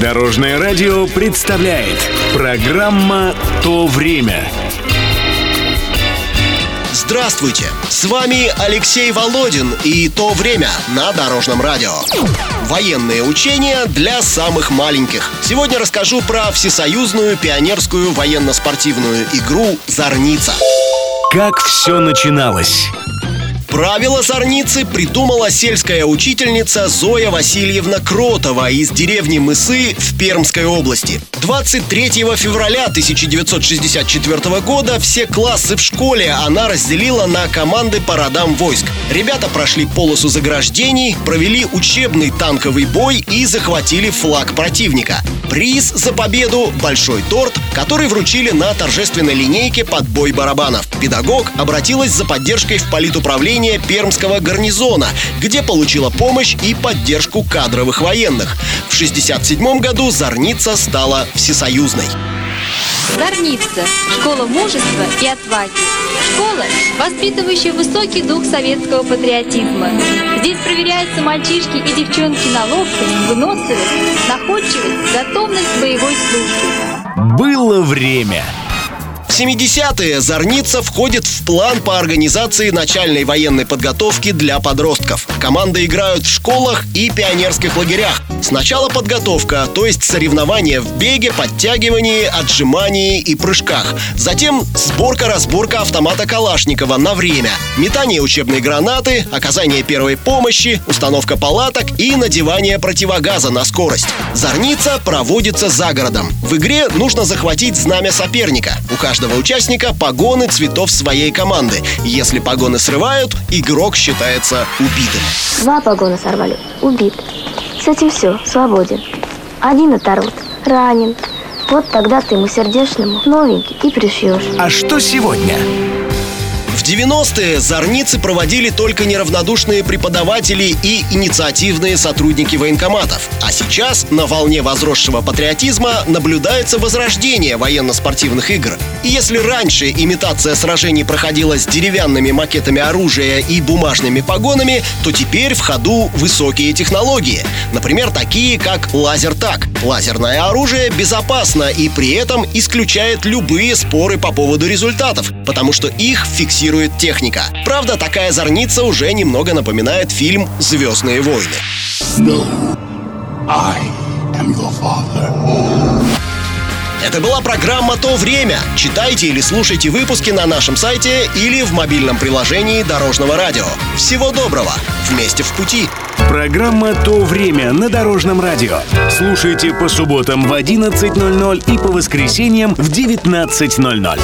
Дорожное радио представляет Программа «То время» Здравствуйте! С вами Алексей Володин и «То время» на Дорожном радио. Военные учения для самых маленьких. Сегодня расскажу про всесоюзную пионерскую военно-спортивную игру «Зорница». Как все начиналось? Правила зорницы придумала сельская учительница Зоя Васильевна Кротова из деревни Мысы в Пермской области. 23 февраля 1964 года все классы в школе она разделила на команды по родам войск. Ребята прошли полосу заграждений, провели учебный танковый бой и захватили флаг противника. Приз за победу – большой торт, который вручили на торжественной линейке под бой барабанов. Педагог обратилась за поддержкой в политуправление Пермского гарнизона, где получила помощь и поддержку кадровых военных. В 1967 году Зорница стала всесоюзной. Зорница – школа мужества и отваги. Школа, воспитывающая высокий дух советского патриотизма. Здесь проверяются мальчишки и девчонки на ловкость, выносливость, находчивость, готовность к боевой службе. Было время. В 70-е Зорница входит в план по организации начальной военной подготовки для подростков. Команды играют в школах и пионерских лагерях. Сначала подготовка, то есть соревнования в беге, подтягивании, отжимании и прыжках. Затем сборка-разборка автомата Калашникова на время. Метание учебной гранаты, оказание первой помощи, установка палаток и надевание противогаза на скорость. Зорница проводится за городом. В игре нужно захватить знамя соперника. У каждого участника погоны цветов своей команды. Если погоны срывают, игрок считается убитым. Два погона сорвали. Убит. С этим все, свободен. Один оторвут, ранен. Вот тогда ты ему сердечному новенький и пришьешь. А что сегодня? В 90-е зорницы проводили только неравнодушные преподаватели и инициативные сотрудники военкоматов. А сейчас на волне возросшего патриотизма наблюдается возрождение военно-спортивных игр. И если раньше имитация сражений проходила с деревянными макетами оружия и бумажными погонами, то теперь в ходу высокие технологии. Например, такие как лазер-так. Лазерное оружие безопасно и при этом исключает любые споры по поводу результатов, потому что их фиксирует техника. Правда, такая зорница уже немного напоминает фильм «Звездные войны». No, I am your father. Это была программа «То время». Читайте или слушайте выпуски на нашем сайте или в мобильном приложении Дорожного радио. Всего доброго! Вместе в пути! Программа «То время» на Дорожном радио. Слушайте по субботам в 11.00 и по воскресеньям в 19.00.